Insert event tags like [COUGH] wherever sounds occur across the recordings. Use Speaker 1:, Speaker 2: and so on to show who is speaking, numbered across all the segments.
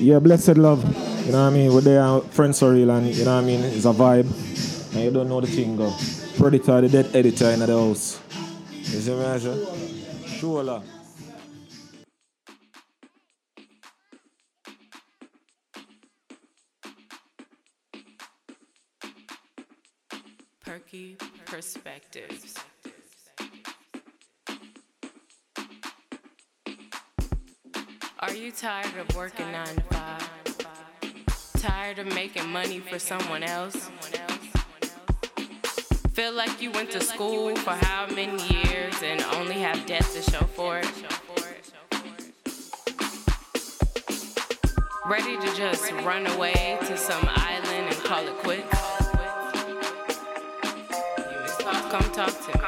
Speaker 1: Yeah, blessed love. You know what I mean? We're there, friends for real, and you know what I mean? It's a vibe. And you don't know the thing. Predator, the dead editor in the house. You see me, I love.
Speaker 2: Perky Perspectives. Are you tired of working nine to five? Tired of making money for someone else? Feel like you went to school for how many years and only have debt to show for it? Ready to just run away to some island and call it quits? Come talk to me.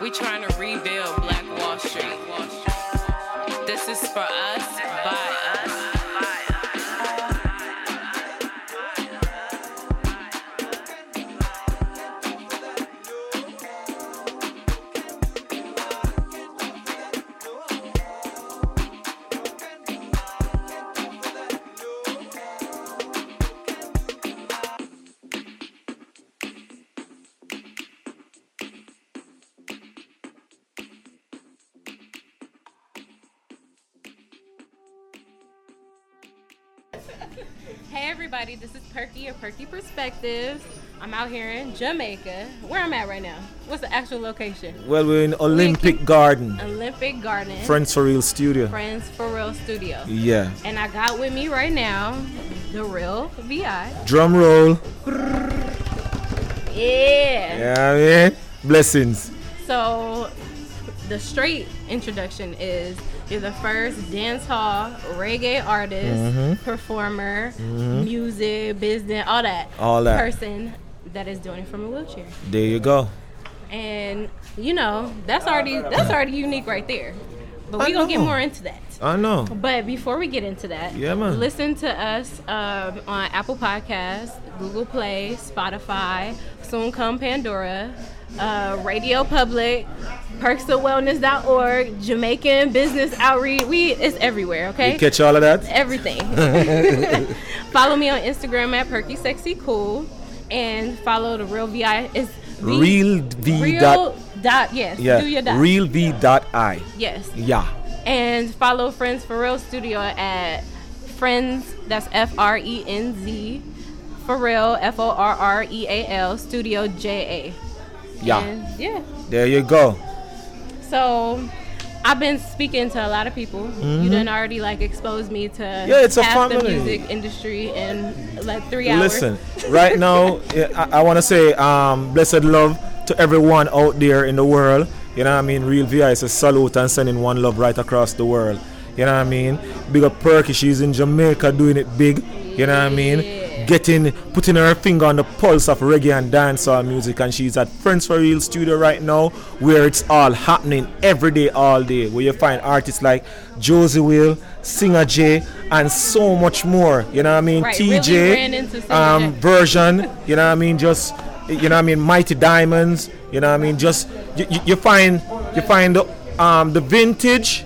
Speaker 2: We trying to rebuild Black Wall Street. This is for us, by us.
Speaker 3: Perky of Perky Perspectives. I'm out here in Jamaica. Where I'm at right now? What's the actual location?
Speaker 1: Well, we're in Olympic Garden.
Speaker 3: Olympic Garden.
Speaker 1: Friends for Real Studio.
Speaker 3: Friends for Real Studio.
Speaker 1: Yeah.
Speaker 3: And I got with me right now the real VI.
Speaker 1: Drum roll.
Speaker 3: Yeah.
Speaker 1: Yeah, I mean, blessings.
Speaker 3: So the straight introduction is you're the first dance hall reggae artist,
Speaker 1: Mm-hmm.
Speaker 3: performer, music, business, all that.
Speaker 1: All that.
Speaker 3: person that is doing it from a wheelchair.
Speaker 1: There you go.
Speaker 3: And you know, that's already that's already unique right there. But
Speaker 1: I
Speaker 3: we gonna get more into that.
Speaker 1: I know.
Speaker 3: But before we get into that,
Speaker 1: Yeah, man.
Speaker 3: listen to us um, on Apple Podcasts, Google Play, Spotify, soon come Pandora, uh, Radio Public, perksofwellness.org, Jamaican Business Outreach. We it's everywhere. Okay,
Speaker 1: You catch all of that?
Speaker 3: everything. [LAUGHS] follow me on Instagram at Perky Sexy Cool, and follow the Real Vi. Is V-
Speaker 1: Real V
Speaker 3: Real
Speaker 1: dot.
Speaker 3: dot yes.
Speaker 1: Yeah.
Speaker 3: Do your dot.
Speaker 1: Real V dot I.
Speaker 3: yes.
Speaker 1: Yeah.
Speaker 3: And follow Friends for Real Studio at Friends. That's F R E N Z. For real, F O R R E A L Studio J A.
Speaker 1: Yeah.
Speaker 3: And yeah.
Speaker 1: There you go.
Speaker 3: So I've been speaking to a lot of people. You done already like exposed me to
Speaker 1: Mm-hmm. Yeah, it's a
Speaker 3: half the music industry in like three hours.
Speaker 1: Listen, right now, [LAUGHS] I, I want to say um, blessed love to everyone out there in the world. You know what I mean? Real VI is a salute and sending one love right across the world. You know what I mean? Big up Perky, she's in Jamaica doing it big. You know what I mean? Getting, putting her finger on the pulse of reggae and dancehall music, and she's at Friends for Real Studio right now, where it's all happening every day, all day. Where you find artists like Josey Wales, Singer J, and so much more. You know what I mean?
Speaker 3: Right,
Speaker 1: TJ,
Speaker 3: Singer
Speaker 1: um, version. You know what I mean? Just you know what I mean? Mighty Diamonds. You know what I mean? Just you, you, you find you find the um the vintage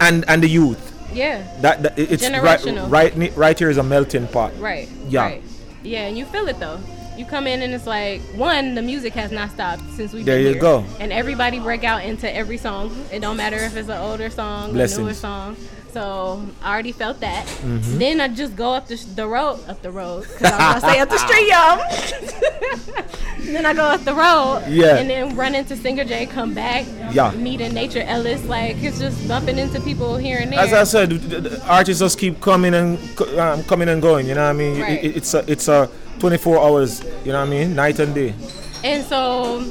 Speaker 1: and and the youth.
Speaker 3: Yeah.
Speaker 1: That, that it's right,
Speaker 3: Generational.
Speaker 1: right right here is a melting pot.
Speaker 3: Right.
Speaker 1: Yeah.
Speaker 3: Right. Yeah, and you feel it though. You come in and it's like one, the music has not stopped since we've
Speaker 1: There
Speaker 3: been
Speaker 1: you
Speaker 3: here.
Speaker 1: go.
Speaker 3: And everybody break out into every song. It don't matter if it's an older song, a newer song. So I already felt that.
Speaker 1: Mm-hmm.
Speaker 3: Then I just go up the, sh- the road, up the road, because I was gonna say up the street, [LAUGHS] y'all. [LAUGHS] then I go up the road,
Speaker 1: Yeah.
Speaker 3: and then run into Singer J, come back,
Speaker 1: Yeah.
Speaker 3: meeting Nature Ellis. Like it's just bumping into people here and there.
Speaker 1: As I said, the, the artists just keep coming and um, coming and going. You know what I mean?
Speaker 3: Right.
Speaker 1: It, it's a it's a 24 hours. You know what I mean? Night and day.
Speaker 3: And so,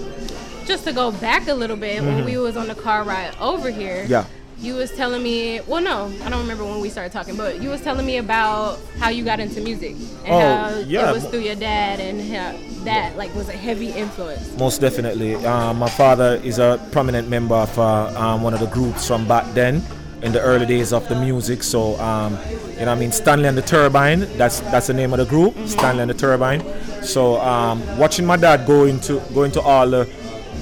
Speaker 3: just to go back a little bit, when we was on the car ride over here,
Speaker 1: Mm-hmm. Yeah.
Speaker 3: you was telling me. Well, no, I don't remember when we started talking, but you was telling me about how you got into music and
Speaker 1: Oh,
Speaker 3: how
Speaker 1: yeah.
Speaker 3: it was through your dad and how that like was a heavy influence.
Speaker 1: Most definitely. Um, my father is a prominent member of uh, um, one of the groups from back then, in the early days of the music. So, um, you know, I mean, Stanley and the Turbine. That's that's the name of the group, Stanley and the Turbine. So, um, watching my dad go into go into all the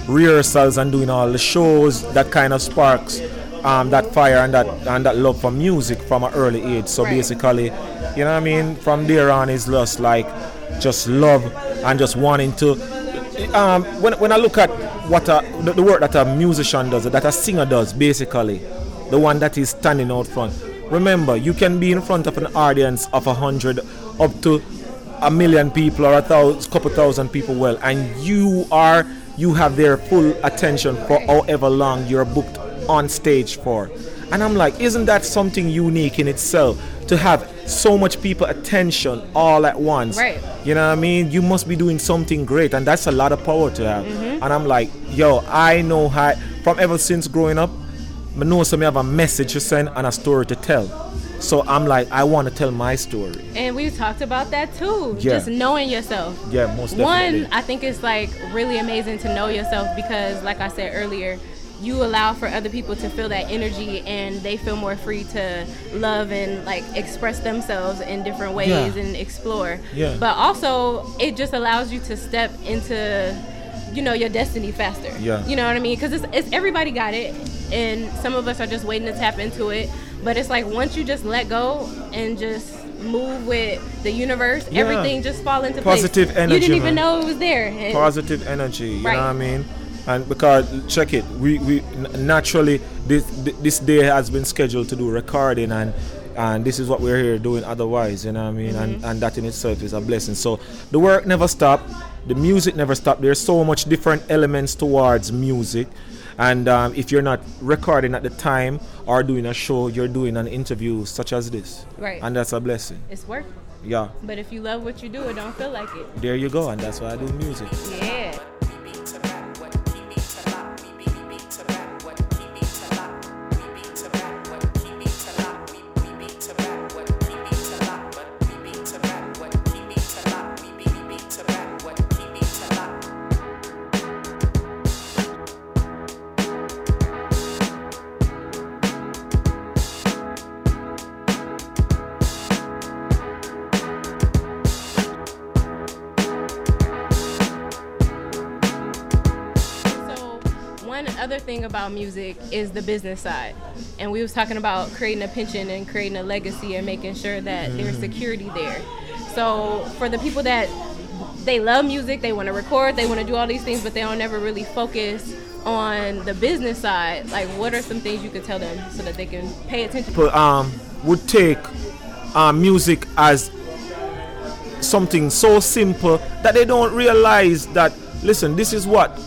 Speaker 1: rehearsals and doing all the shows, that kind of sparks um, that fire and that and that love for music from an early age. So
Speaker 3: Right.
Speaker 1: basically, you know what I mean. From there on, it's just like just love and just wanting to. Um, when when I look at what a, the, the work that a musician does, that a singer does, basically, the one that is standing out front. Remember, you can be in front of an audience of a hundred up to a million people or a thousand, couple thousand people well and you are you have their full attention for however long you're booked on stage for. And i'm like isn't that something unique in itself? To have so much people attention all at once.
Speaker 3: Right.
Speaker 1: you know what i mean? You must be doing something great and that's a lot of power to have. Mm-hmm. And i'm like yo i know how from ever since growing up I know some have a message to send and a story to tell so i'm like i want to tell my story
Speaker 3: And we talked about that too.
Speaker 1: Yeah.
Speaker 3: Just knowing yourself.
Speaker 1: yeah most definitely
Speaker 3: One, I think it's like really amazing to know yourself because, like I said earlier, you allow for other people to feel that energy and they feel more free to love and like express themselves in different ways
Speaker 1: Yeah.
Speaker 3: and explore.
Speaker 1: Yeah.
Speaker 3: But also, it just allows you to step into, you know, your destiny faster.
Speaker 1: Yeah.
Speaker 3: You know what I mean? Because it's, it's everybody got it, and some of us are just waiting to tap into it. But it's like once you just let go and just move with the universe,
Speaker 1: Yeah.
Speaker 3: everything just fall into
Speaker 1: Positive
Speaker 3: place. You didn't even
Speaker 1: man.
Speaker 3: know it was there. And-
Speaker 1: positive energy you
Speaker 3: Right.
Speaker 1: know what i mean and because check it we, we naturally this this day has been scheduled to do recording and and this is what we're here doing otherwise you know what i mean and
Speaker 3: Mm-hmm.
Speaker 1: and that in itself is a blessing so the work never stopped the music never stopped there's so much different elements towards music and um, if you're not recording at the time or doing a show you're doing an interview such as this
Speaker 3: Right.
Speaker 1: and that's a blessing
Speaker 3: It's work.
Speaker 1: yeah
Speaker 3: But if you love what you do, it don't feel like it.
Speaker 1: there you go and that's why i do music
Speaker 3: Yeah. About music is the business side. And we was talking about creating a pension and creating a legacy and making sure that there's security there. So for the people that they love music, they want to record, they want to do all these things, but they don't ever really focus on the business side. Like what are some things you could tell them so that they can pay attention?
Speaker 1: people um, would take um, music as something so simple that they don't realize that listen this is what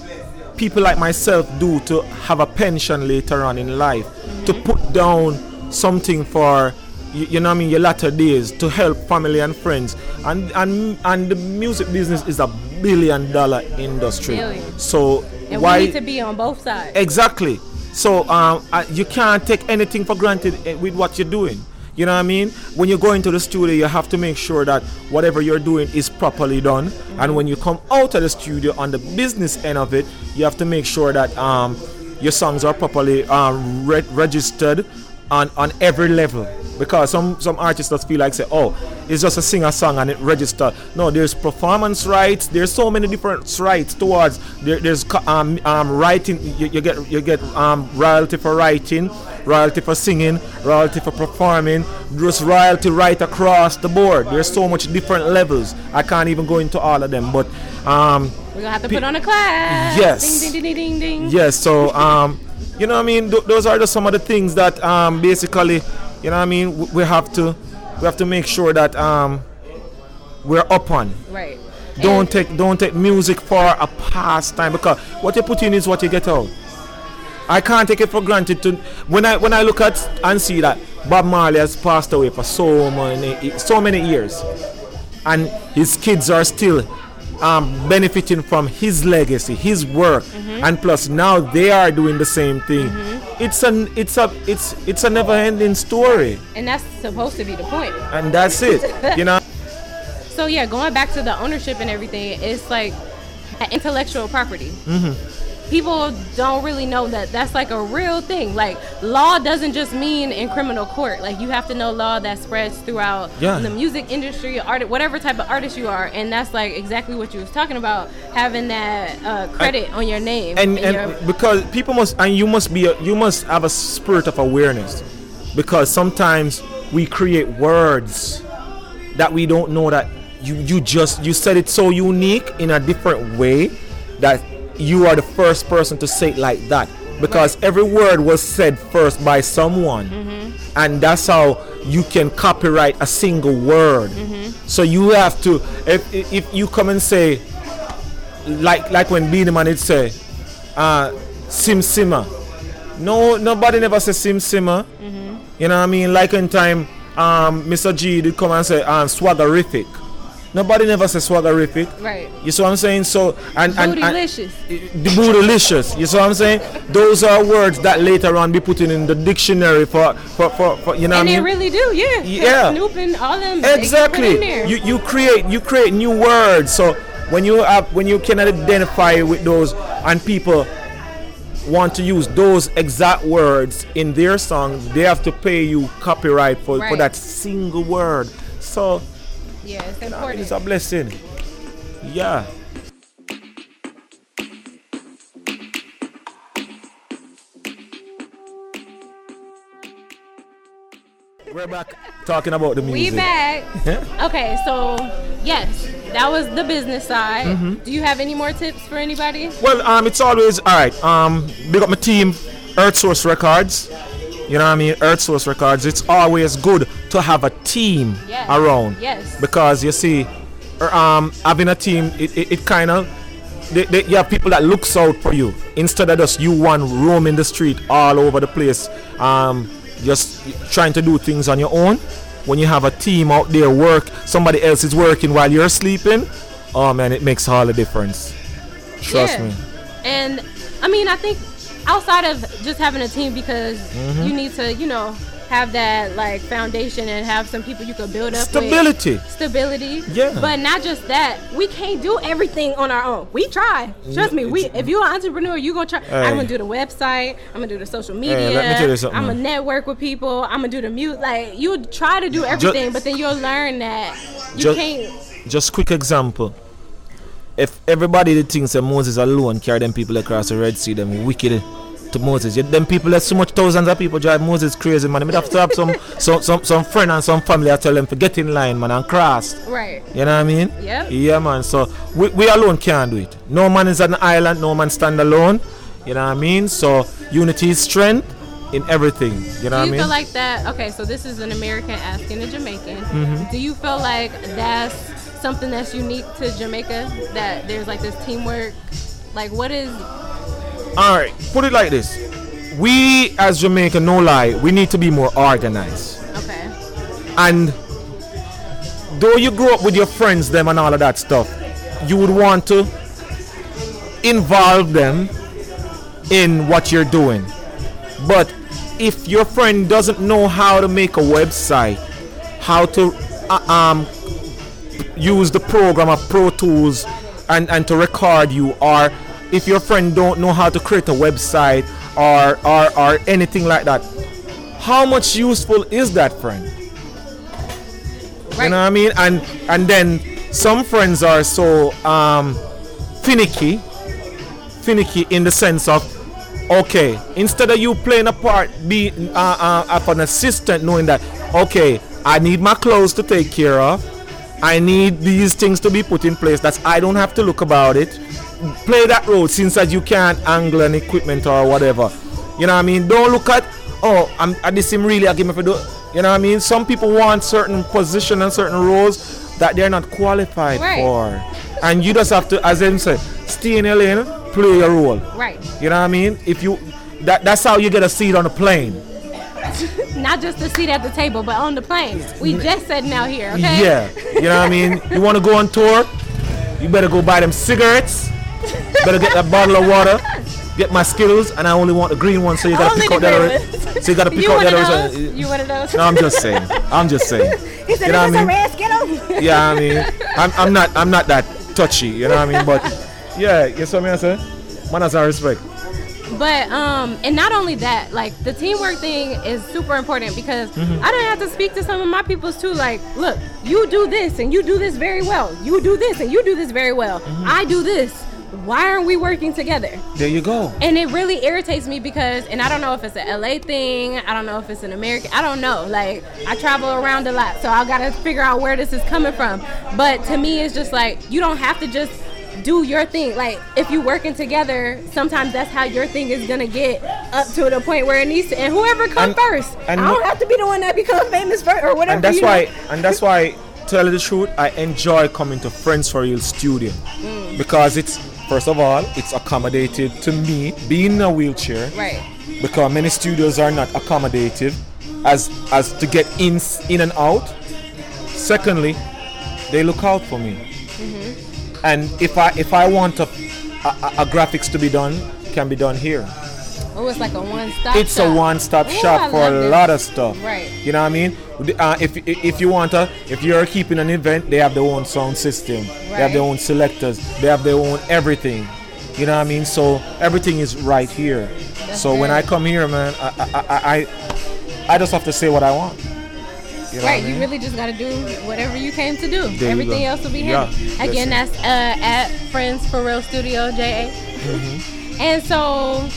Speaker 1: people like myself do to have a pension later on in life to put down something for you, you know what I mean your latter days to help family and friends and and and the music business is a billion dollar industry
Speaker 3: Billion.
Speaker 1: so
Speaker 3: And
Speaker 1: why
Speaker 3: we need to be on both sides.
Speaker 1: Exactly. So um, uh, you can't take anything for granted eh, with what you're doing. You know what I mean? When you go into the studio, you have to make sure that whatever you're doing is properly done. And when you come out of the studio on the business end of it, you have to make sure that um, your songs are properly um, re- registered on, on every level. Because some, some artists just feel like say, oh, it's just a singer song and it registered. No, there's performance rights. There's so many different rights towards. There, there's um, um, writing. You, you get you get um, royalty for writing, royalty for singing, royalty for performing. There's royalty right across the board. There's so much different levels. I can't even go into all of them, but um,
Speaker 3: We're gonna have to
Speaker 1: Pe-
Speaker 3: put on a class.
Speaker 1: Yes.
Speaker 3: Ding ding ding ding ding. ding.
Speaker 1: Yes, so um, you know what I mean. Th- those are just some of the things that um, basically, you know what I mean. w- We have to, we have to make sure that um, we're up on.
Speaker 3: Right.
Speaker 1: Don't
Speaker 3: And-
Speaker 1: take, don't take music for a pastime because what you put in is what you get out. I can't take it for granted. To when I when I look at and see that Bob Marley has passed away for so many so many years, and his kids are still um, benefiting from his legacy, his work, mm-hmm. and plus now they are doing the same thing. Mm-hmm. It's an it's a it's it's a never-ending story,
Speaker 3: And that's supposed to be the point.
Speaker 1: and that's it. You know. [LAUGHS]
Speaker 3: So yeah, going back to the ownership and everything, it's like intellectual property. Mm-hmm. People don't really know that that's like a real thing. Like law doesn't just mean in criminal court. Like you have to know law that spreads throughout
Speaker 1: Yeah.
Speaker 3: the music industry, art, whatever type of artist you are, and that's like exactly what you was talking about, having that uh, credit on your name
Speaker 1: and
Speaker 3: and
Speaker 1: and
Speaker 3: your-
Speaker 1: because people must and you must be a, you must have a spirit of awareness because sometimes we create words that we don't know that you you just you said it so unique in a different way that you are the first person to say it like that. Because every word was said first by someone. And that's how you can copyright a single word. So you have to if if you come and say like like when Beenie Man it say uh sim simmer. No nobody never say sim simmer. You know what I mean? Like in time um Mr. G did come and say um swaggerific nobody never say swaggerific
Speaker 3: right.
Speaker 1: you see what I'm saying? So and and, and the bootylicious. You see what I'm saying? Those are words that later on be put in, the dictionary for for, for, for you know what
Speaker 3: And
Speaker 1: I
Speaker 3: they
Speaker 1: mean?
Speaker 3: really do, yeah.
Speaker 1: Yeah.
Speaker 3: Snoop and all them. they put in
Speaker 1: exactly you you create you create new words. So when you have when you can identify with those and people want to use those exact words in their song they have to pay you copyright for, for that single word. So
Speaker 3: yeah, it's
Speaker 1: it's a blessing yeah we're back talking about the music
Speaker 3: We back. Okay, so yes, that was the business side.
Speaker 1: Mm-hmm.
Speaker 3: Do you have any more tips for anybody?
Speaker 1: Well, um, it's always all right. Um, big up my team, Earth Source Records. You know what I mean? Earth Source Records. It's always good to have a team
Speaker 3: Yes.
Speaker 1: around.
Speaker 3: Yes.
Speaker 1: Because you see, er, um, having a team, it, it, it kind of, they, they, you have people that looks out for you instead of just you one roaming the street all over the place, um, just trying to do things on your own. When you have a team out there work, somebody else is working while you're sleeping. Oh man, it makes all the difference. Trust
Speaker 3: Yeah.
Speaker 1: me.
Speaker 3: And I mean, I think outside of just having a team, because
Speaker 1: Mm-hmm.
Speaker 3: you need to, you know, have that like foundation and have some people you could build up with.
Speaker 1: Stability.
Speaker 3: Stability.
Speaker 1: Yeah.
Speaker 3: But not just that. We can't do everything on our own. We try. Trust me. We if you're an entrepreneur, you gonna try.
Speaker 1: Hey.
Speaker 3: I'm gonna do the website. I'm gonna do the social media.
Speaker 1: let me tell you something.
Speaker 3: I'm gonna network with people. I'm gonna do the mute. Like you try to do everything, but then you'll learn that you
Speaker 1: Just-
Speaker 3: can't.
Speaker 1: Just quick example. If everybody thinks that Moses alone carry them people across the Red Sea, them wicked to Moses. Yet them people, there's so much thousands of people drive Moses crazy, man. They have to have some, [LAUGHS] some, some, some friend and some family I tell them to get in line, man, and cross.
Speaker 3: Right.
Speaker 1: You know what I mean?
Speaker 3: Yep.
Speaker 1: Yeah, man. So we, we alone can't do it. No man is an island. No man stand alone. You know what I mean? So unity is strength in everything. You know
Speaker 3: Do
Speaker 1: what I
Speaker 3: you
Speaker 1: mean?
Speaker 3: feel like that? Okay, so this is an American asking a Jamaican.
Speaker 1: Mm-hmm.
Speaker 3: Do you feel like that's something that's unique to Jamaica? That there's like this teamwork. Like, what is?
Speaker 1: All right, put it like this: We as Jamaica, no lie, we need to be more organized.
Speaker 3: Okay.
Speaker 1: And though you grow up with your friends, them and all of that stuff, you would want to involve them in what you're doing. But if your friend doesn't know how to make a website, how to uh, um, use the program of Pro Tools and, and to record you, or if your friend don't know how to create a website or, or, or anything like that, how much useful is that friend? You know what I mean? And and then some friends are so um, finicky, finicky in the sense of, okay, instead of you playing a part, be uh, uh, an assistant, knowing that, okay, I need my clothes to take care of, I need these things to be put in place. That I don't have to look about it. Play that role since that you can't angle an equipment or whatever. You know what I mean? Don't look at, oh, I'm at this him really. I give me for do. You know what I mean? Some people want certain position and certain roles that they're not qualified
Speaker 3: Right.
Speaker 1: for, and you just have to, as them say, stay in your lane, play your role.
Speaker 3: Right.
Speaker 1: You know what I mean? If you, that that's how you get a seat on the plane.
Speaker 3: Not just a seat at the table, but on the plane. We just sitting out here. Okay.
Speaker 1: Yeah, you know what I mean. You want to go on tour? You better go buy them cigarettes. better get that bottle of water. Get my Skittles, and I only want the green one, so you gotta
Speaker 3: Only
Speaker 1: pick out the other.
Speaker 3: ones.
Speaker 1: So you gotta pick
Speaker 3: You
Speaker 1: out
Speaker 3: one
Speaker 1: the other.
Speaker 3: those? You one of those?
Speaker 1: No, I'm just saying. I'm just saying. [LAUGHS]
Speaker 3: He said,
Speaker 1: you know what I mean?
Speaker 3: red skittle?" [LAUGHS]
Speaker 1: Yeah, I mean, I'm, I'm not I'm not that touchy, you know what I mean? But yeah, you saw me I say? Manners and respect.
Speaker 3: But um, and not only that, like the teamwork thing is super important because
Speaker 1: Mm-hmm.
Speaker 3: I don't have to speak to some of my peoples too. Like, look, you do this and you do this very well. You do this and you do this very well.
Speaker 1: Mm-hmm.
Speaker 3: I do this. Why aren't we working together?
Speaker 1: There you go.
Speaker 3: And it really irritates me because, and I don't know if it's an LA thing. I don't know if it's an American. I don't know. Like I travel around a lot, so I gotta figure out where this is coming from. But to me, it's just like you don't have to just do your thing. Like if you working together, sometimes that's how your thing is gonna get up to the point where it needs to. And whoever comes
Speaker 1: And-
Speaker 3: first,
Speaker 1: and
Speaker 3: I don't have to be the one that becomes famous first or whatever.
Speaker 1: and that's
Speaker 3: you know?
Speaker 1: why and that's why to tell you the truth i enjoy coming to friends for real studio
Speaker 3: Mm.
Speaker 1: because it's first of all it's accommodated to me being in a wheelchair
Speaker 3: Right.
Speaker 1: because many studios are not accommodative as as to get in in and out secondly they look out for me
Speaker 3: Mm-hmm.
Speaker 1: And if i if i want a, a, a graphics to be done it can be done here
Speaker 3: Oh, it's like a one-stop.
Speaker 1: it's
Speaker 3: shop.
Speaker 1: a one-stop
Speaker 3: Ooh,
Speaker 1: shop
Speaker 3: I
Speaker 1: for a
Speaker 3: this.
Speaker 1: lot of stuff.
Speaker 3: Right.
Speaker 1: You know what I mean? Uh, if if you want to, if you're keeping an event, they have their own sound system. Right. They have their own selectors. They have their own everything. You know what I mean? So everything is right here.
Speaker 3: That's
Speaker 1: so when I come here, man, I I, I I I just have to say what I want. You know
Speaker 3: Right,
Speaker 1: I
Speaker 3: you
Speaker 1: mean?
Speaker 3: really just gotta do whatever you came to do.
Speaker 1: you
Speaker 3: Everything else will be
Speaker 1: Yeah,
Speaker 3: handled. Again,
Speaker 1: that's
Speaker 3: that's uh, at Friends for Real Studio JA.
Speaker 1: Mm-hmm.
Speaker 3: And so,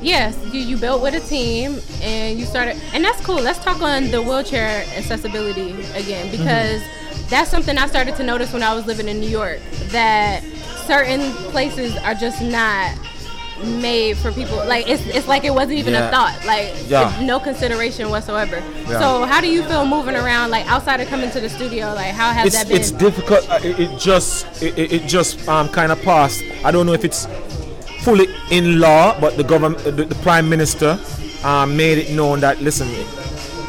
Speaker 3: yes, you, you built with a team and you started, and that's cool. Let's talk on the wheelchair accessibility again
Speaker 1: Mm-hmm.
Speaker 3: because that's something I started to notice when I was living in New York that certain places are just not made for people like it's, it's like it wasn't even
Speaker 1: Yeah.
Speaker 3: a thought like
Speaker 1: Yeah.
Speaker 3: no consideration whatsoever
Speaker 1: Yeah.
Speaker 3: so how do you feel moving around like outside of coming to the studio like how has
Speaker 1: it's
Speaker 3: that been
Speaker 1: it's difficult. Uh, It, it just it, it- it just um kind of passed. I don't know if it's fully in law, but the government, the, the prime minister, um, made it known that listen,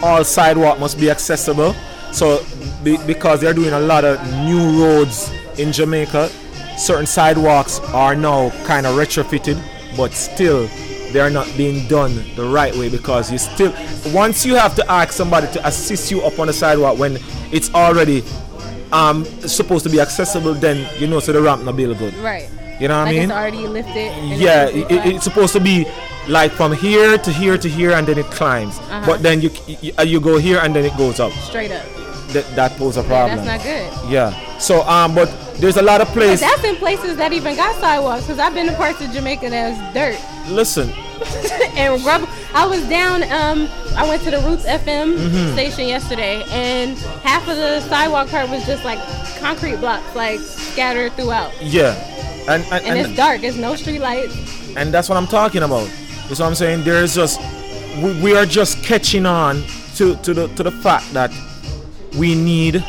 Speaker 1: all sidewalk must be accessible. So be, because they're doing a lot of new roads in Jamaica, certain sidewalks are now kind of retrofitted, but still they are not being done the right way because you still once you have to ask somebody to assist you up on the sidewalk when it's already um supposed to be accessible then you know so the ramp not build good
Speaker 3: right.
Speaker 1: You know what
Speaker 3: like
Speaker 1: i mean?
Speaker 3: it's already lifted
Speaker 1: yeah
Speaker 3: it's
Speaker 1: it, it- it's supposed to be like from here to here to here and then it climbs.
Speaker 3: Uh-huh.
Speaker 1: but then you, you you go here and then it goes up.
Speaker 3: Straight up.
Speaker 1: That, that poses a
Speaker 3: yeah,
Speaker 1: problem.
Speaker 3: that's not good.
Speaker 1: Yeah. So um but there's a lot of places
Speaker 3: that's in places that even got sidewalks because i've been to parts of jamaica that's dirt
Speaker 1: listen [LAUGHS]
Speaker 3: and rubber. I was down. Um, I went to the Roots FM
Speaker 1: Mm-hmm.
Speaker 3: station yesterday, and half of the sidewalk part was just like concrete blocks, like scattered throughout.
Speaker 1: yeah and and,
Speaker 3: And,
Speaker 1: and,
Speaker 3: it's dark. It's no street lights.
Speaker 1: and that's what I'm talking about. That's what I'm saying. There's just we, we are just catching on to, to the to the fact that we need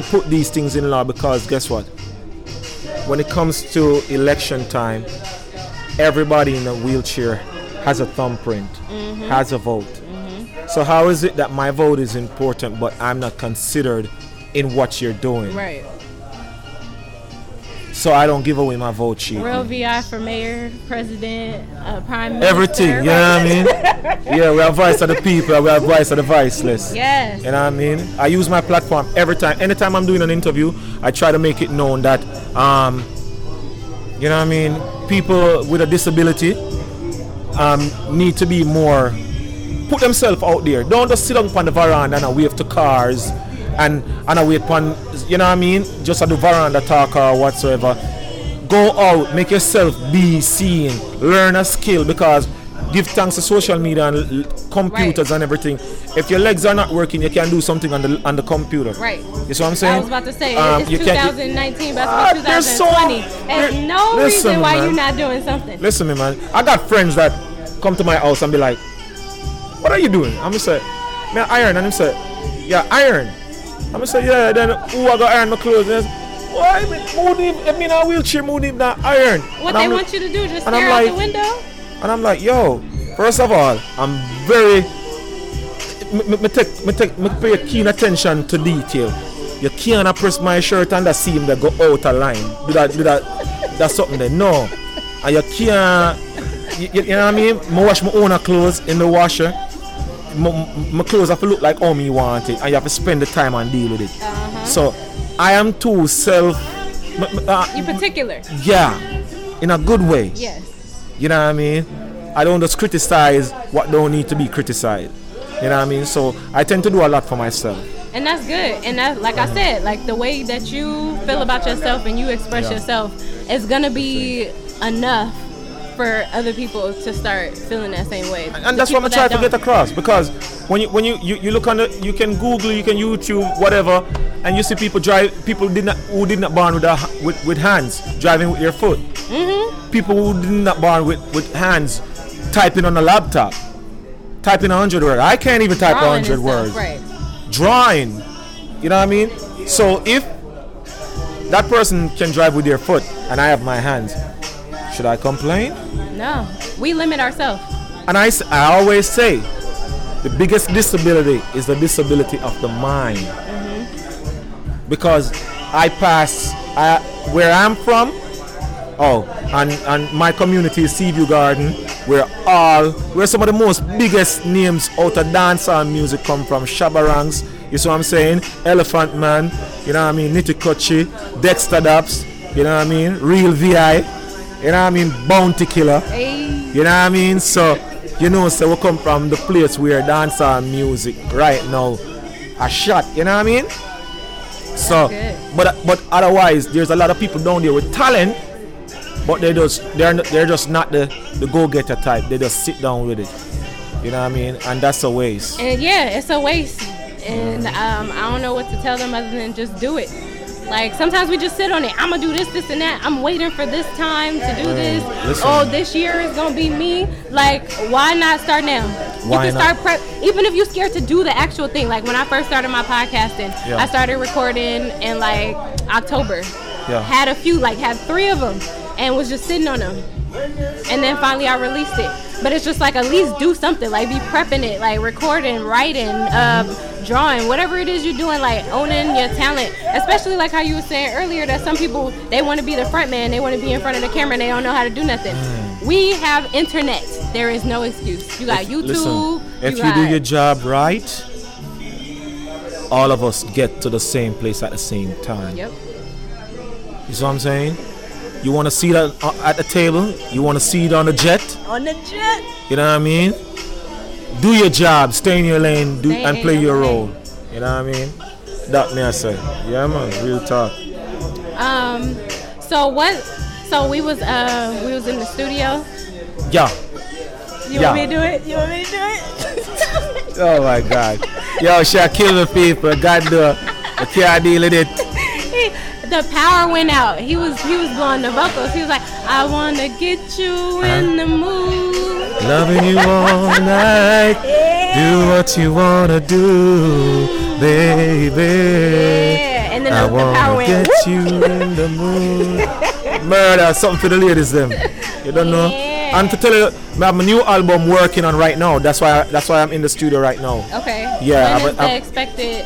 Speaker 1: to put these things in law because guess what? When it comes to election time, everybody in a wheelchair has a thumbprint, mm-hmm. has a vote. Mm-hmm. So how is it that my vote is important but I'm not considered in what you're doing?
Speaker 3: Right.
Speaker 1: So I don't give away my vote sheet.
Speaker 3: Real VI for mayor, president, uh, prime minister.
Speaker 1: Everything, you know what I mean? [LAUGHS] yeah, we are voice of the people, we are voice of the voiceless.
Speaker 3: Yes.
Speaker 1: You know what I mean? I use my platform every time. Anytime I'm doing an interview, I try to make it known that, um, you know what I mean? People with a disability um, need to be more, put themselves out there. Don't just sit on the veranda and wave to cars and, and wait upon, you know what I mean? Just at the veranda talk or whatsoever. Go out, make yourself be seen, learn a skill because give thanks to social media and computers
Speaker 3: Right.
Speaker 1: and everything. If your legs are not working, you can do something on the on the computer.
Speaker 3: Right.
Speaker 1: You see what I'm saying?
Speaker 3: I was about to say
Speaker 1: Um,
Speaker 3: it's
Speaker 1: you
Speaker 3: 2019,
Speaker 1: Ah,
Speaker 3: about to be
Speaker 1: there's so-
Speaker 3: 2020. There's no
Speaker 1: listen,
Speaker 3: reason why
Speaker 1: man.
Speaker 3: you're not doing something.
Speaker 1: Listen, me man. I got friends that come to my house and be like, "What are you doing?" I'm gonna say, "Man, iron." And I'm say, "Yeah, iron." I'm say, "Yeah." Then who I got iron my clothes? Why? Mood him. I mean, a wheelchair. Mood him that iron.
Speaker 3: What
Speaker 1: And
Speaker 3: they
Speaker 1: I'm
Speaker 3: want you to do, just
Speaker 1: I'm
Speaker 3: stare out the window?
Speaker 1: And I'm like, yo, first of all, I'm very, me, me, me take, me take, me pay keen attention to detail. You can't press my shirt and that seam that go out of line. Do that, do that, that's something there. No. And you can't, you, you- you know what I mean? I wash my own clothes in the washer. My, my clothes have to look like how me want it. And you have to spend the time and deal with it. So, I am too self, uh,
Speaker 3: You particular.
Speaker 1: yeah, in a good way.
Speaker 3: Yes.
Speaker 1: You know what I mean? I don't just criticize what don't need to be criticized. You know what I mean? So I tend to do a lot for myself.
Speaker 3: And that's good. And that, like I said, like the way that you feel about yourself and you express
Speaker 1: Yeah.
Speaker 3: yourself is gonna be enough for other people to start feeling that same way.
Speaker 1: and that's what I'm trying to get across because when you when you, you, you look on the you can Google you can YouTube whatever and you see people drive people did not who did not born with, a, with with hands driving with your foot
Speaker 3: Mm-hmm.
Speaker 1: people who did not born with with hands typing on a laptop typing a hundred words I can't even type a hundred words
Speaker 3: Right.
Speaker 1: drawing you know what I mean so if that person can drive with their foot and I have my hands should I complain
Speaker 3: No. We limit ourselves.
Speaker 1: and I, I always say the biggest disability is the disability of the mind. Mm-hmm. Because I pass I, where I'm from, oh, and, and my community is Seaview Garden, where all, where some of the most biggest names out of dancehall music come from. Shabba Ranks, you see what I'm saying? Elephant Man, you know what I mean? Nitty Kutchie, Dexta Daps, you know what I mean? Real VI, you know what I mean? Bounty Killer.
Speaker 3: Hey.
Speaker 1: You know what I mean? So, you know, so we come from the place where dance dancehall music right now are shot. You know what I mean? So, but but otherwise, there's a lot of people down there with talent, but they just they're not, they're just not the the go-getter type. They just sit down with it. You know what I mean? And that's a waste.
Speaker 3: And yeah, it's a waste. And um, I don't know what to tell them other than just do it. Like sometimes we just sit on it. I'm gonna do this, this, and that. I'm waiting for this time to do this.
Speaker 1: listen.
Speaker 3: Oh, this year is gonna be me. Like, why not start now?
Speaker 1: Why
Speaker 3: you can
Speaker 1: not?
Speaker 3: start prep, even if you're scared to do the actual thing. Like when I first started my podcasting,
Speaker 1: Yeah.
Speaker 3: I started recording in like October.
Speaker 1: Yeah.
Speaker 3: Had a few, like had three of them, and was just sitting on them. And then finally I released it. But it's just like at least do something. Like be prepping it, like recording, writing, um, drawing, whatever it is you're doing, like owning your talent. Especially like how you were saying earlier that some people they want to be the front man, they want to be in front of the camera and they don't know how to do nothing. We have internet. There is no excuse. You got YouTube.
Speaker 1: Listen, if you,
Speaker 3: got,
Speaker 1: do your job right, all of us get to the same place at the same time.
Speaker 3: Yep.
Speaker 1: You see what I'm saying? You want to see that uh, at the table? You want to see it on the jet?
Speaker 3: On the jet.
Speaker 1: You know what I mean? Do your job, stay in your lane, do and play
Speaker 3: your
Speaker 1: role. You know what I mean? That me I say. Yeah man, real talk.
Speaker 3: Um. So what? So we was uh we was in the studio.
Speaker 1: Yeah.
Speaker 3: You
Speaker 1: Yeah.
Speaker 3: want me to do it? You want me to do it? [LAUGHS]
Speaker 1: Oh my god. Yo, she a kill the people. God do. I can't deal with it.
Speaker 3: The power went out. He was he was blowing the vocals. He was like, I wanna get you in the mood.
Speaker 1: Loving you all night. Do what you wanna do, baby.
Speaker 3: Yeah. And then
Speaker 1: I
Speaker 3: the, the power
Speaker 1: wanna
Speaker 3: went.
Speaker 1: get
Speaker 3: whoop.
Speaker 1: you in the mood. Murder, something for the ladies them. You don't know.
Speaker 3: Yeah.
Speaker 1: And to tell you, I have a new album working on right now. That's why that's why I'm in the studio right now.
Speaker 3: Okay.
Speaker 1: Yeah,
Speaker 3: When
Speaker 1: but
Speaker 3: is the
Speaker 1: I'm-
Speaker 3: expected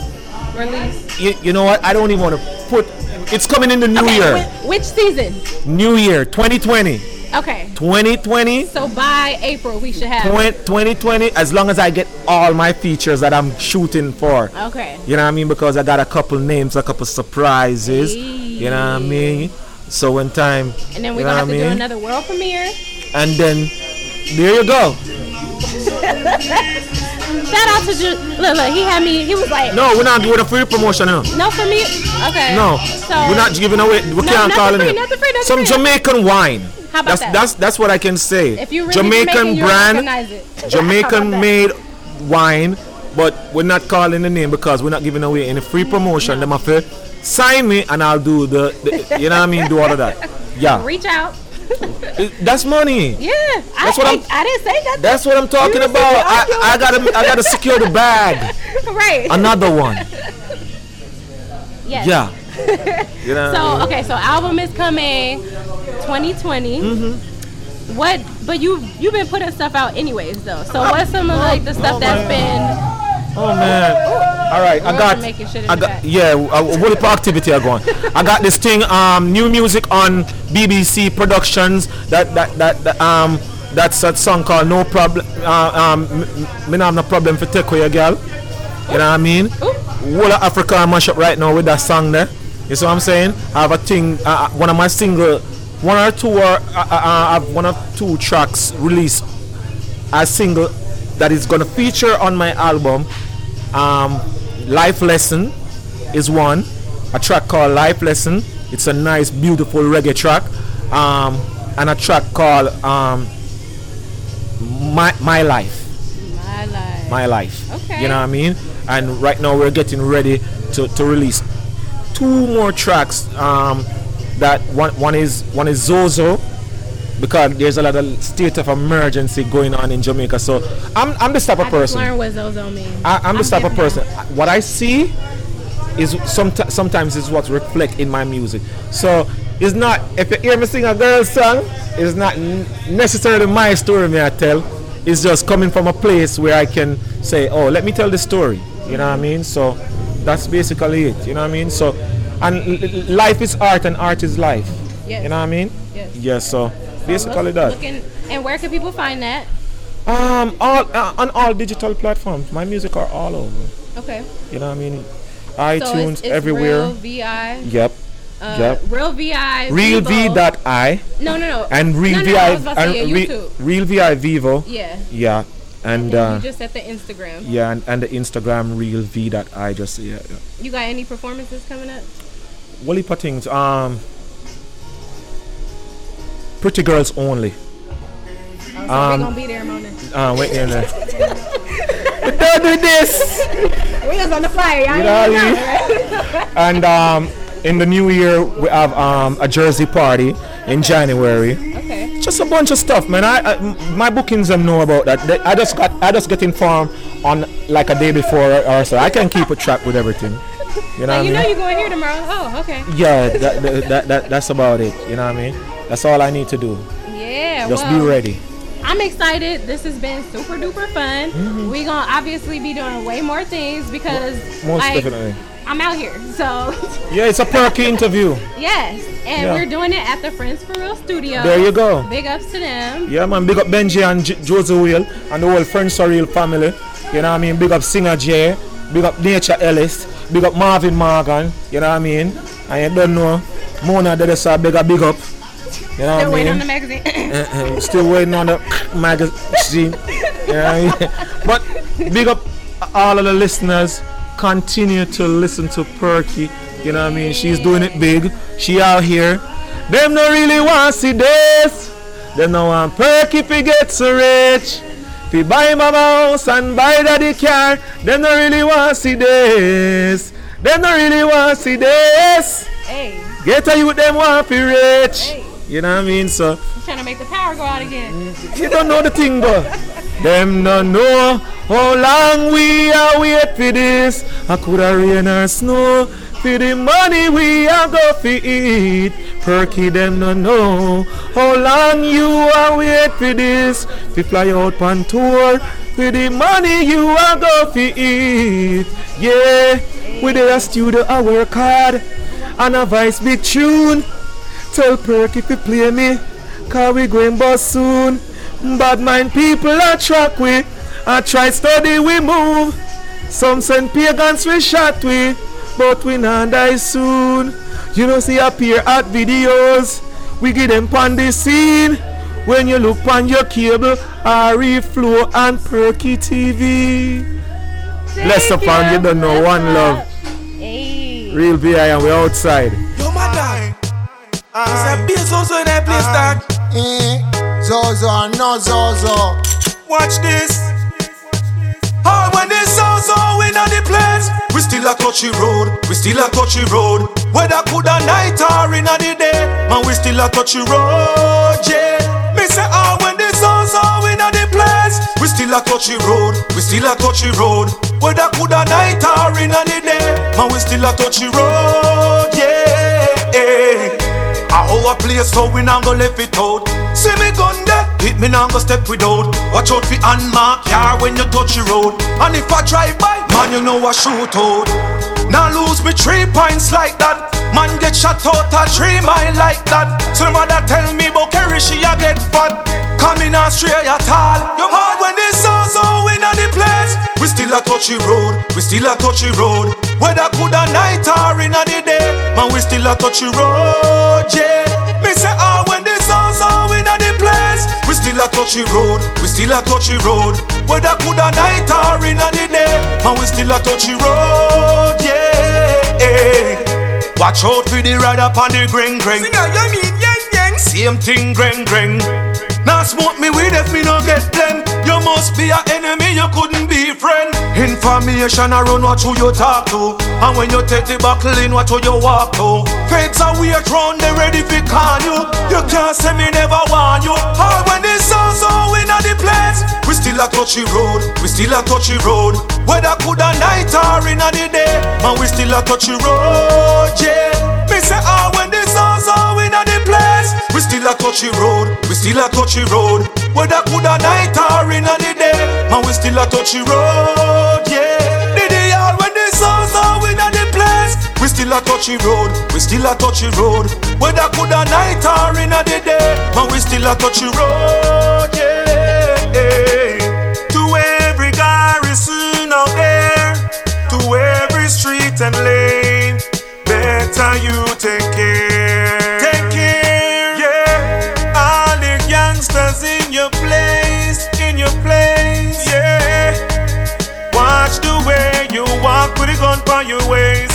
Speaker 3: release?
Speaker 1: You, you know what? I don't even want to put. It's coming in the new
Speaker 3: Okay,
Speaker 1: year.
Speaker 3: whi- which season?
Speaker 1: New year, 2020.
Speaker 3: Okay.
Speaker 1: 2020.
Speaker 3: So by April we should have.
Speaker 1: 20, 2020. As long as I get all my features that I'm shooting for.
Speaker 3: Okay.
Speaker 1: You know what I mean? Because I got a couple names, a couple surprises. You know what I mean? So when time.
Speaker 3: And then we're
Speaker 1: you know
Speaker 3: gonna have to
Speaker 1: I
Speaker 3: do another world premiere.
Speaker 1: And then there you go. [LAUGHS]
Speaker 3: Shout out to Ju- look, look, he had me. He was like,
Speaker 1: No, we're not doing a free promotion now.
Speaker 3: no for me. Okay.
Speaker 1: No,
Speaker 3: So
Speaker 1: we're not giving away. We
Speaker 3: No,
Speaker 1: can't call
Speaker 3: free,
Speaker 1: it.
Speaker 3: nothing free, nothing
Speaker 1: Some
Speaker 3: free.
Speaker 1: Jamaican wine.
Speaker 3: How about
Speaker 1: that's
Speaker 3: that?
Speaker 1: that's that's what I can say.
Speaker 3: If you really
Speaker 1: Jamaican
Speaker 3: Jamaican,
Speaker 1: brand,
Speaker 3: it. [LAUGHS]
Speaker 1: Jamaican made wine, but we're not calling the name because we're not giving away any free promotion. Them have to sign me and I'll do the, the you know what I mean, do all of that. [LAUGHS] Yeah,
Speaker 3: Reach out. [LAUGHS]
Speaker 1: That's money.
Speaker 3: Yeah.
Speaker 1: That's
Speaker 3: I,
Speaker 1: what
Speaker 3: I,
Speaker 1: I'm-
Speaker 3: I didn't say nothing.
Speaker 1: That's what I'm talking about. I, I gotta I gotta secure the bag. [LAUGHS]
Speaker 3: right.
Speaker 1: Another one. [LAUGHS]
Speaker 3: yes.
Speaker 1: Yeah. You know what I
Speaker 3: So
Speaker 1: mean?
Speaker 3: okay, so album is coming 2020.
Speaker 1: Mm-hmm.
Speaker 3: What? But you you've been putting stuff out anyways though. So what's some of like the stuff that's been?
Speaker 1: Oh man! All right, I got,
Speaker 3: making shit in
Speaker 1: I got, yeah. Uh, what the activity are going? I got this thing, um, new music on BBC Productions. That that that, that um, that's a song called No Problem. Uh, um, me not have no problem for take away a girl. You know what I mean? Whole of Africa I mash up right now with that song there. You see what I'm saying? I have a thing, uh, uh, one of my single one or two or uh, uh, have one or two tracks released as single that is gonna feature on my album. Um, Life Lesson is one, a track called Life Lesson. It's a nice, beautiful reggae track, um, and a track called um, My My Life.
Speaker 3: My life.
Speaker 1: My Life.
Speaker 3: Okay.
Speaker 1: You know what I mean? And right now we're getting ready to, to release two more tracks. Um, that one one is one is Zozo because there's a lot of state of emergency going on in Jamaica. So I'm I'm this type of
Speaker 3: I
Speaker 1: person.
Speaker 3: learned what Zozo means.
Speaker 1: I, I'm this type of person. What I see is somet- sometimes is what reflect in my music. So it's not if you hear me sing a girl song, it's not necessarily my story me I tell. It's just coming from a place where I can say, oh, let me tell the story. You know what I mean? So that's basically it. You know what I mean? So and life is art and art is life.
Speaker 3: Yes.
Speaker 1: You know what I mean?
Speaker 3: Yes.
Speaker 1: Yes. So basically that.
Speaker 3: Looking, and where can people find that?
Speaker 1: Um, all uh, on all digital platforms. My music are all over.
Speaker 3: Okay.
Speaker 1: You know what I mean?
Speaker 3: so
Speaker 1: iTunes
Speaker 3: it's, it's
Speaker 1: everywhere.
Speaker 3: Real VI.
Speaker 1: Yep.
Speaker 3: Uh,
Speaker 1: yep.
Speaker 3: Real VI.
Speaker 1: Real. V dot I
Speaker 3: No, no, no.
Speaker 1: and Real
Speaker 3: no,
Speaker 1: VI
Speaker 3: no,
Speaker 1: and Re-. Real VI Vivo.
Speaker 3: Yeah.
Speaker 1: Yeah. And
Speaker 3: And
Speaker 1: uh,
Speaker 3: you just at the Instagram.
Speaker 1: yeah, and, and the Instagram Real V dot I just yeah. yeah.
Speaker 3: You got any performances coming up?
Speaker 1: Wally Puttings. Um. Pretty girls only.
Speaker 3: Oh, so
Speaker 1: Um,
Speaker 3: gonna be there, Mona.
Speaker 1: Uh, wait in there. [LAUGHS] Don't do this.
Speaker 3: We was on the flyer. Y'all
Speaker 1: You know what I
Speaker 3: know, right? [LAUGHS]
Speaker 1: And um, in the new year we have um a Jersey party in January.
Speaker 3: Okay.
Speaker 1: just a bunch of stuff, man. I, I my bookings them know about that. They- I just got I just get informed on like a day before or, so. I can keep a track with everything. You know what
Speaker 3: you
Speaker 1: I
Speaker 3: know
Speaker 1: mean?
Speaker 3: you're going here tomorrow. Oh, okay.
Speaker 1: yeah, that, that, that, that that's about it. You know what I mean? That's all I need to do.
Speaker 3: Yeah.
Speaker 1: Just
Speaker 3: well,
Speaker 1: be ready.
Speaker 3: I'm excited. This has been super duper fun.
Speaker 1: Mm-hmm.
Speaker 3: we gonna obviously be doing way more things because
Speaker 1: Most
Speaker 3: like,
Speaker 1: definitely.
Speaker 3: I'm out here. So [LAUGHS]
Speaker 1: Yeah, it's a perky interview.
Speaker 3: yes, and
Speaker 1: Yeah.
Speaker 3: we're doing it at the Friends for Real studio.
Speaker 1: There you go.
Speaker 3: Big ups to them.
Speaker 1: Yeah, man. Big up Benji and J- Josey Wales and the whole Friends for Real family. You know what I mean? Big up Singer J. Big up Nature Ellis. Big up Marvin Morgan. You know what I mean? And you don't know, Mona did this, big up, big up. You know
Speaker 3: They're
Speaker 1: what I
Speaker 3: waiting
Speaker 1: mean?
Speaker 3: on the magazine.
Speaker 1: Uh, [LAUGHS] still waiting on the magazine. Yeah, but big up all of the listeners. Continue to listen to Perky. You know what I mean? She's doing it big. She out here. Them no really want see this. Them no want Perky fi get so rich. Fi buy mama house and buy daddy car. Them no really want see this. Them no really want see this.
Speaker 3: hey,
Speaker 1: Get a youth them want fi rich.
Speaker 3: Hey.
Speaker 1: You know what I mean? So
Speaker 3: I'm trying to make the power go out again.
Speaker 1: you don't know the thing, but them no know how long we are wait for this. I coulda rain or snow for the money we are go fi eat. Perky them no know how long you are wait for this. Fi fly out on tour for the money you are go fi eat. Yeah, we a studio I work hard and a vice big tune. Tell Perk if you play me, cause we going bust soon. Bad mind people are track we, I try study we move. Some send pagans we shot we, but we not die soon. You know see appear at videos, we get them on the scene. When you look on your cable, Ari Flow and Perky TV. Bless
Speaker 3: Thank
Speaker 1: upon you, don't know one love.
Speaker 3: Hey.
Speaker 1: Real VI and we outside.
Speaker 4: It's a bass also in that place that.
Speaker 5: Eh, Zozo, no Zozo.
Speaker 4: Watch this. Oh, when this sound so in the place, we still a touchy road, we still a touchy road. Whether could a night or in the day, man, we still a touchy road, yeah. Me say, oh, when this sound so in the place, we still a touchy road, we still a touchy road. Whether could a night or in the day, man, we still a touchy road, yeah. A place so we not go left it out. See me gun there, hit me not go step without. Watch out for unmarked car when you touch the road. And if I drive by, man you know I shoot out. Now lose me three points like that. Man get shot out a three mile like that. So the mother tell me about Kerry she a get fat. Coming out straight at all. You hard when this so so in the place. We still a touchy road, we still a touchy road. Whether good a night or in the day, man we still a touchy road,
Speaker 1: touchy road, we still a touchy road. Whether coulda night or in the day, man, we still a touchy road, yeah. Watch out for the ride up on the greng greng.
Speaker 4: Sing out, you yang yang.
Speaker 1: Same thing, greng greng. Now smoke me weed if me no get blend. You must be a enemy, you couldn't be friend. Information around what who you talk to, and when you take the buckle in, what who you walk to. Fakes are weird round, they ready for con you. You can't say me never want you. All when the sun's so in the place, we still a touchy road, we still a touchy road. Whether coulda night or in the day, man we still a touchy road, yeah. Me say all when the we still a touchy road, we still a touchy road. Whether coulda night or in the day, man we still a touchy road, yeah. The day all when the sun's so in the place, we still a touchy road, we still a touchy road. Whether coulda night or in the day, man we still a touchy road, yeah. To every garrison out there, to every street and lane, better you take care. your ways.